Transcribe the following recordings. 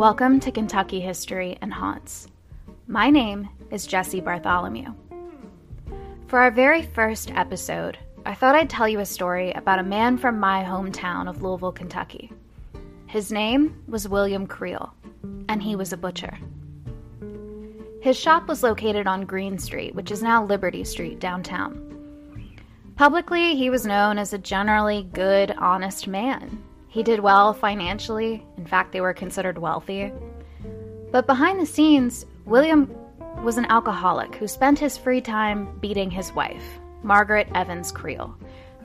Welcome to Kentucky History and Haunts. My name is Jesse Bartholomew. For our very first episode, I thought I'd tell you a story about a man from my hometown of Louisville, Kentucky. His name was William Creel, and he was a butcher. His shop was located on Green Street, which is now Liberty Street downtown. Publicly, he was known as a generally good, honest man. He did well financially, in fact, they were considered wealthy. But behind the scenes, William was an alcoholic who spent his free time beating his wife, Margaret Evans Creel,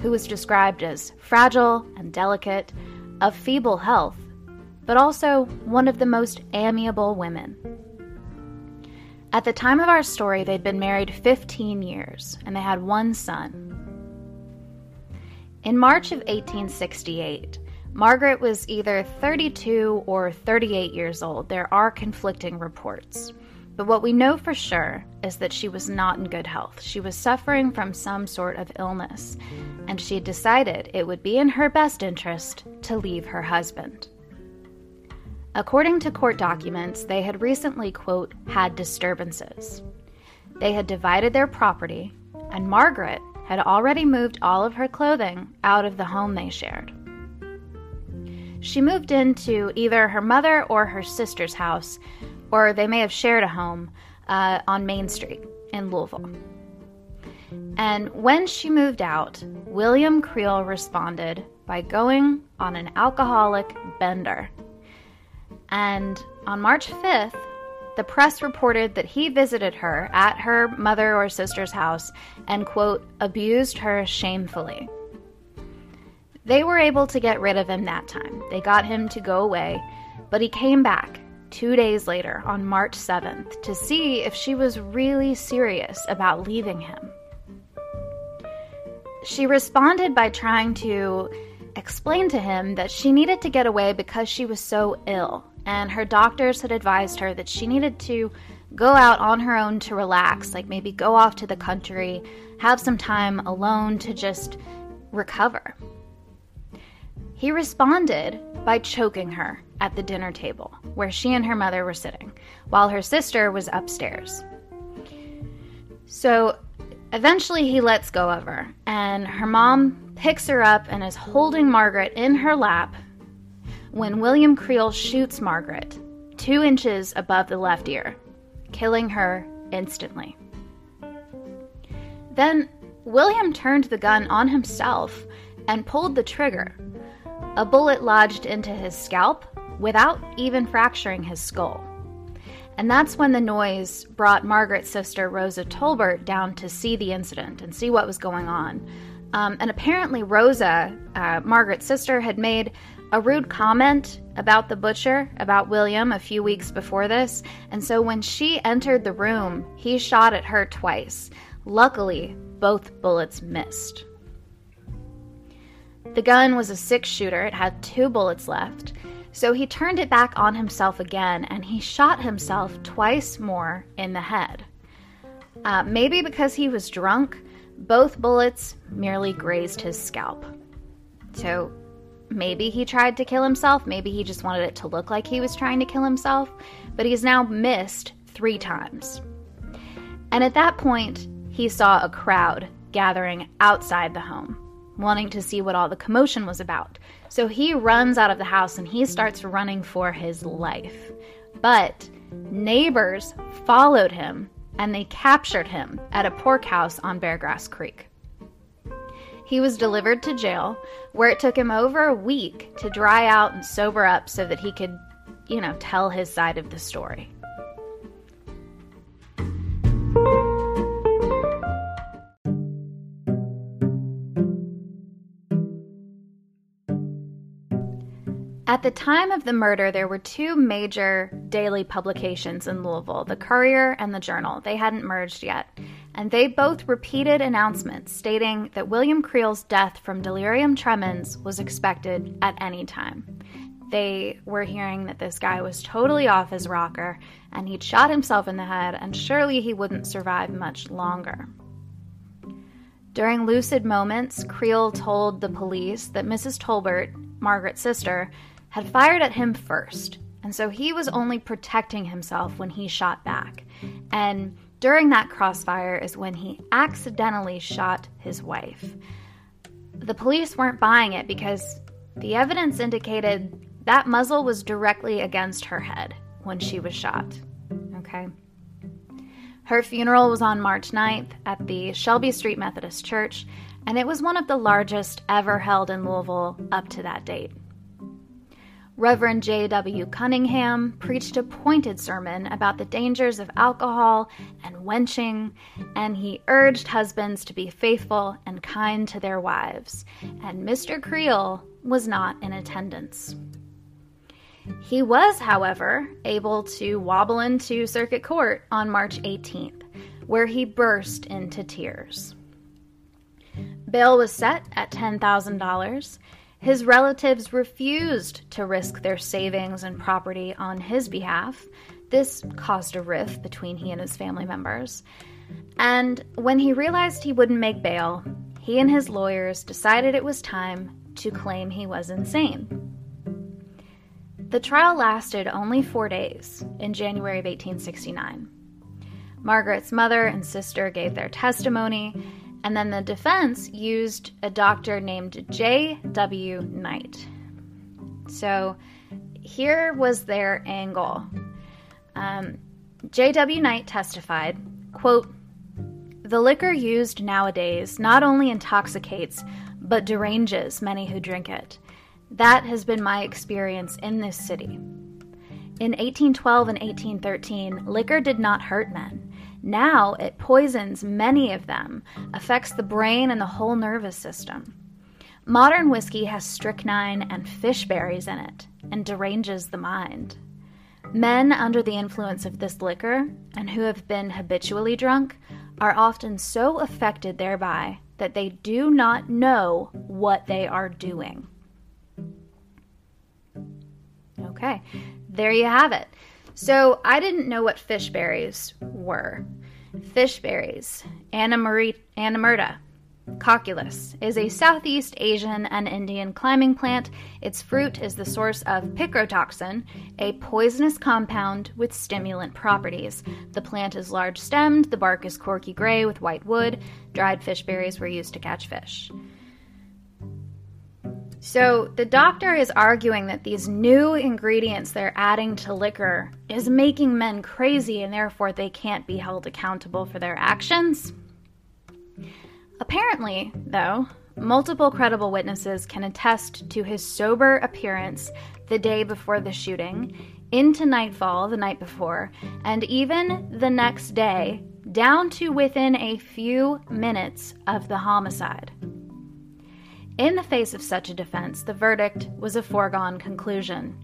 who was described as fragile and delicate, of feeble health, but also one of the most amiable women. At the time of our story, they'd been married 15 years and they had one son. In March of 1868, Margaret was either 32 or 38 years old. There are conflicting reports. But what we know for sure is that she was not in good health. She was suffering from some sort of illness, and she decided it would be in her best interest to leave her husband. According to court documents, they had recently, quote, had disturbances. They had divided their property, and Margaret had already moved all of her clothing out of the home they shared. She moved into either her mother or her sister's house, or they may have shared a home uh, on Main Street in Louisville. And when she moved out, William Creel responded by going on an alcoholic bender. And on March 5th, the press reported that he visited her at her mother or sister's house and, quote, abused her shamefully. They were able to get rid of him that time. They got him to go away, but he came back two days later on March 7th to see if she was really serious about leaving him. She responded by trying to explain to him that she needed to get away because she was so ill and her doctors had advised her that she needed to go out on her own to relax, like maybe go off to the country, have some time alone to just recover. He responded by choking her at the dinner table where she and her mother were sitting, while her sister was upstairs. So eventually he lets go of her, and her mom picks her up and is holding Margaret in her lap when William Creel shoots Margaret two inches above the left ear, killing her instantly. Then William turned the gun on himself and pulled the trigger. A bullet lodged into his scalp without even fracturing his skull. And that's when the noise brought Margaret's sister, Rosa Tolbert, down to see the incident and see what was going on. Um, and apparently, Rosa, uh, Margaret's sister, had made a rude comment about the butcher, about William, a few weeks before this, and so when she entered the room, he shot at her twice. Luckily, both bullets missed. The gun was a six shooter, it had two bullets left, so he turned it back on himself again and he shot himself twice more in the head. Uh, maybe because he was drunk, both bullets merely grazed his scalp. So Maybe he tried to kill himself. Maybe he just wanted it to look like he was trying to kill himself. But he's now missed three times. And at that point, he saw a crowd gathering outside the home, wanting to see what all the commotion was about. So he runs out of the house and he starts running for his life. But neighbors followed him and they captured him at a pork house on Beargrass Creek. He was delivered to jail, where it took him over a week to dry out and sober up so that he could, you know, tell his side of the story. At the time of the murder, there were two major daily publications in Louisville the Courier and the Journal. They hadn't merged yet and they both repeated announcements stating that William Creel's death from delirium tremens was expected at any time. They were hearing that this guy was totally off his rocker and he'd shot himself in the head, and surely he wouldn't survive much longer. During lucid moments, Creel told the police that Mrs. Tolbert, Margaret's sister, had fired at him first And so he was only protecting himself when he shot back. And during that crossfire is when he accidentally shot his wife. The police weren't buying it because the evidence indicated that muzzle was directly against her head when she was shot. Okay. Her funeral was on March 9th at the Shelby Street Methodist Church, and it was one of the largest ever held in Louisville up to that date. Reverend J.W. Cunningham preached a pointed sermon about the dangers of alcohol and wenching, and he urged husbands to be faithful and kind to their wives. And Mr. Creel was not in attendance. He was, however, able to wobble into circuit court on March 18th, where he burst into tears. Bail was set at $10,000 his relatives refused to risk their savings and property on his behalf. This caused a rift between he and his family members. And when he realized he wouldn't make bail, he and his lawyers decided it was time to claim he was insane. The trial lasted only four days in January of 1869. Margaret's mother and sister gave their testimony, and then the defense used a doctor named J.W. Knight. So here was their angle. Um, J.W. Knight testified, quote, the liquor used nowadays not only intoxicates, but deranges many who drink it. That has been my experience in this city. In 1812 and 1813, liquor did not hurt men. Now it poisons many of them, affects the brain and the whole nervous system. Modern whiskey has strychnine and fish berries in it and deranges the mind. Men under the influence of this liquor and who have been habitually drunk are often so affected thereby that they do not know what they are doing. Okay, there you have it. So I didn't know what fish berries were. Fish berries, Anamirta cocculus, is a Southeast Asian and Indian climbing plant. Its fruit is the source of picrotoxin, a poisonous compound with stimulant properties. The plant is large stemmed, the bark is corky gray with white wood. Dried fish berries were used to catch fish. So the doctor is arguing that these new ingredients they're adding to liquor is making men crazy and therefore they can't be held accountable for their actions. Apparently, though, multiple credible witnesses can attest to his sober appearance the day before the shooting, into nightfall the night before, and even the next day, down to within a few minutes of the homicide. In the face of such a defense, the verdict was a foregone conclusion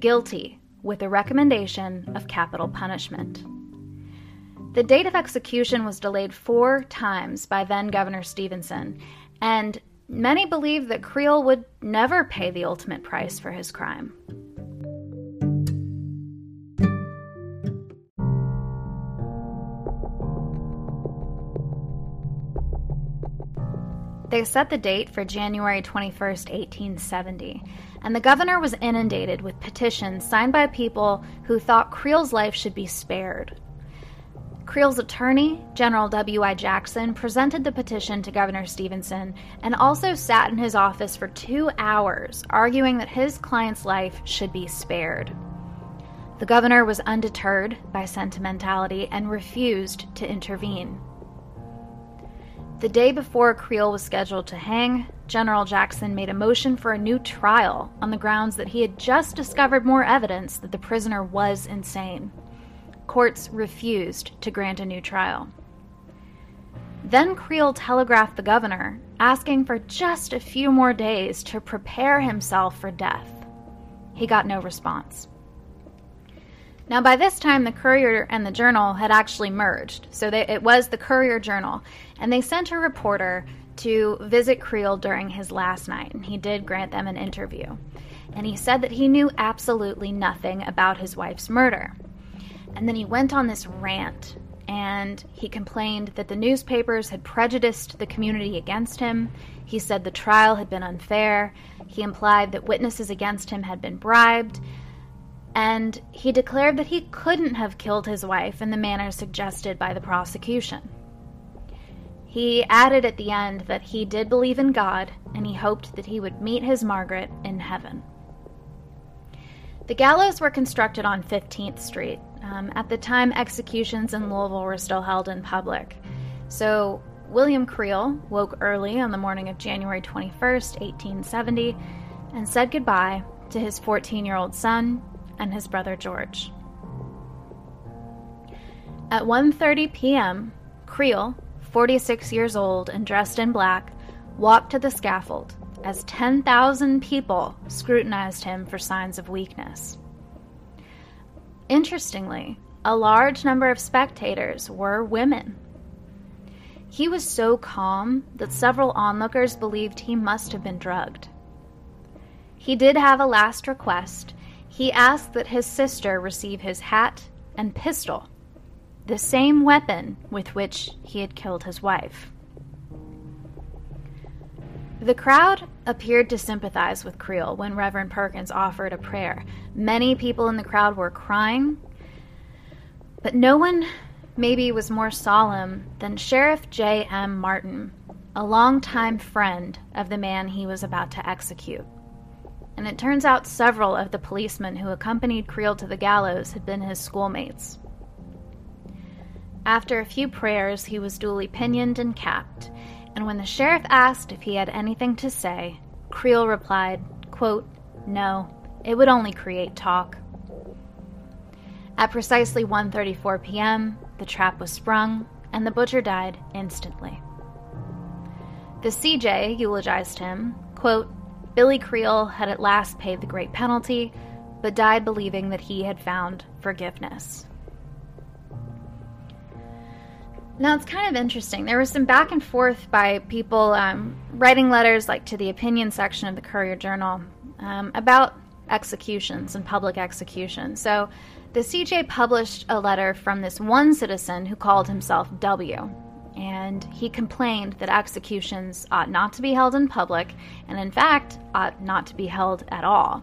guilty, with a recommendation of capital punishment. The date of execution was delayed four times by then Governor Stevenson, and many believed that Creel would never pay the ultimate price for his crime. They set the date for January 21, 1870, and the governor was inundated with petitions signed by people who thought Creel's life should be spared. Creel's attorney, General W.I. Jackson, presented the petition to Governor Stevenson and also sat in his office for two hours, arguing that his client's life should be spared. The governor was undeterred by sentimentality and refused to intervene. The day before Creel was scheduled to hang, General Jackson made a motion for a new trial on the grounds that he had just discovered more evidence that the prisoner was insane. Courts refused to grant a new trial. Then Creel telegraphed the governor, asking for just a few more days to prepare himself for death. He got no response. Now, by this time, the Courier and the Journal had actually merged. So they, it was the Courier Journal. And they sent a reporter to visit Creel during his last night, and he did grant them an interview. And he said that he knew absolutely nothing about his wife's murder. And then he went on this rant, and he complained that the newspapers had prejudiced the community against him. He said the trial had been unfair. He implied that witnesses against him had been bribed and he declared that he couldn't have killed his wife in the manner suggested by the prosecution. He added at the end that he did believe in God and he hoped that he would meet his Margaret in heaven. The gallows were constructed on 15th Street. Um, at the time, executions in Louisville were still held in public. So, William Creel woke early on the morning of January 21st, 1870, and said goodbye to his 14 year old son and his brother George. At 1:30 p.m., Creel, 46 years old and dressed in black, walked to the scaffold as 10,000 people scrutinized him for signs of weakness. Interestingly, a large number of spectators were women. He was so calm that several onlookers believed he must have been drugged. He did have a last request. He asked that his sister receive his hat and pistol, the same weapon with which he had killed his wife. The crowd appeared to sympathize with Creel when Reverend Perkins offered a prayer. Many people in the crowd were crying, but no one maybe was more solemn than Sheriff J. M. Martin, a longtime friend of the man he was about to execute. And it turns out several of the policemen who accompanied Creel to the gallows had been his schoolmates. After a few prayers, he was duly pinioned and capped and when the sheriff asked if he had anything to say, Creel replied, quote, No, it would only create talk. At precisely 1:34 p.m., the trap was sprung and the butcher died instantly. The CJ eulogized him, quote, Billy Creel had at last paid the great penalty, but died believing that he had found forgiveness. Now it's kind of interesting. There was some back and forth by people um, writing letters, like to the opinion section of the Courier Journal, um, about executions and public executions. So the CJ published a letter from this one citizen who called himself W. And he complained that executions ought not to be held in public, and in fact, ought not to be held at all.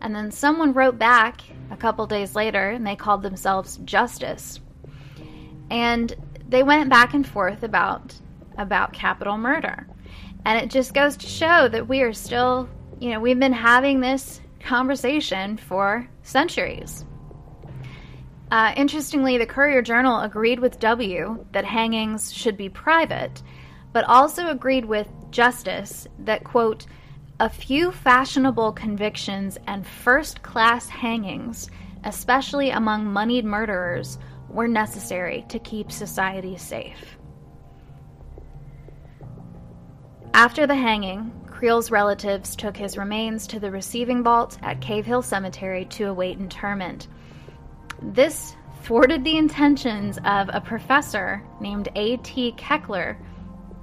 And then someone wrote back a couple days later, and they called themselves Justice. And they went back and forth about about capital murder. And it just goes to show that we are still, you know, we've been having this conversation for centuries. Uh, interestingly, the Courier Journal agreed with W that hangings should be private, but also agreed with Justice that, quote, a few fashionable convictions and first class hangings, especially among moneyed murderers, were necessary to keep society safe. After the hanging, Creel's relatives took his remains to the receiving vault at Cave Hill Cemetery to await interment. This thwarted the intentions of a professor named A.T. Keckler,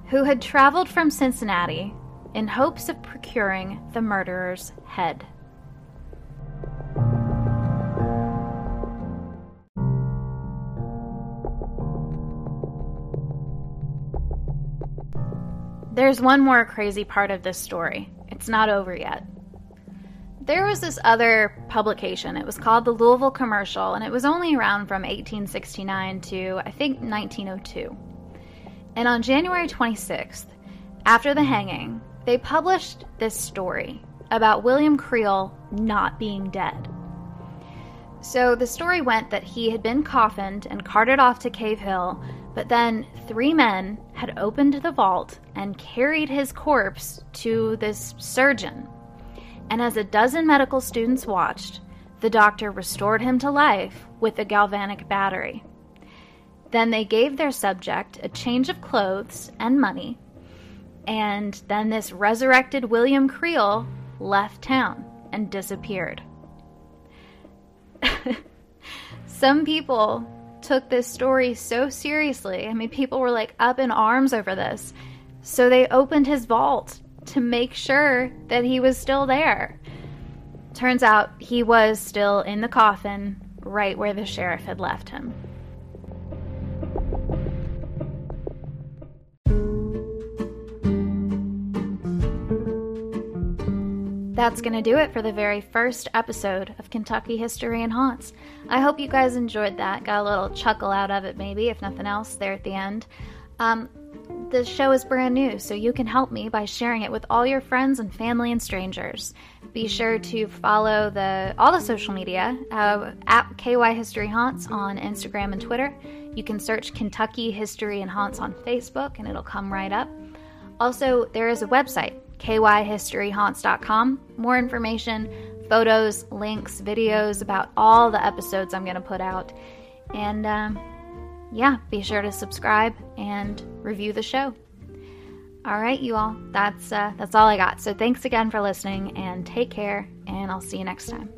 who had traveled from Cincinnati in hopes of procuring the murderer's head. There's one more crazy part of this story. It's not over yet. There was this other publication. It was called the Louisville Commercial, and it was only around from 1869 to, I think, 1902. And on January 26th, after the hanging, they published this story about William Creel not being dead. So the story went that he had been coffined and carted off to Cave Hill but then three men had opened the vault and carried his corpse to this surgeon. And as a dozen medical students watched, the doctor restored him to life with a galvanic battery. Then they gave their subject a change of clothes and money, and then this resurrected William Creel left town and disappeared. Some people took this story so seriously. I mean, people were like up in arms over this. So they opened his vault to make sure that he was still there. Turns out he was still in the coffin right where the sheriff had left him. that's going to do it for the very first episode of Kentucky History and Haunts. I hope you guys enjoyed that. Got a little chuckle out of it, maybe, if nothing else, there at the end. Um, the show is brand new, so you can help me by sharing it with all your friends and family and strangers. Be sure to follow the all the social media uh, at KY History Haunts on Instagram and Twitter. You can search Kentucky History and Haunts on Facebook, and it'll come right up. Also, there is a website, kyhistoryhaunts.com. More information, photos, links, videos about all the episodes I'm going to put out. And um, yeah, be sure to subscribe and review the show. All right, you all. That's uh, that's all I got. So thanks again for listening, and take care. And I'll see you next time.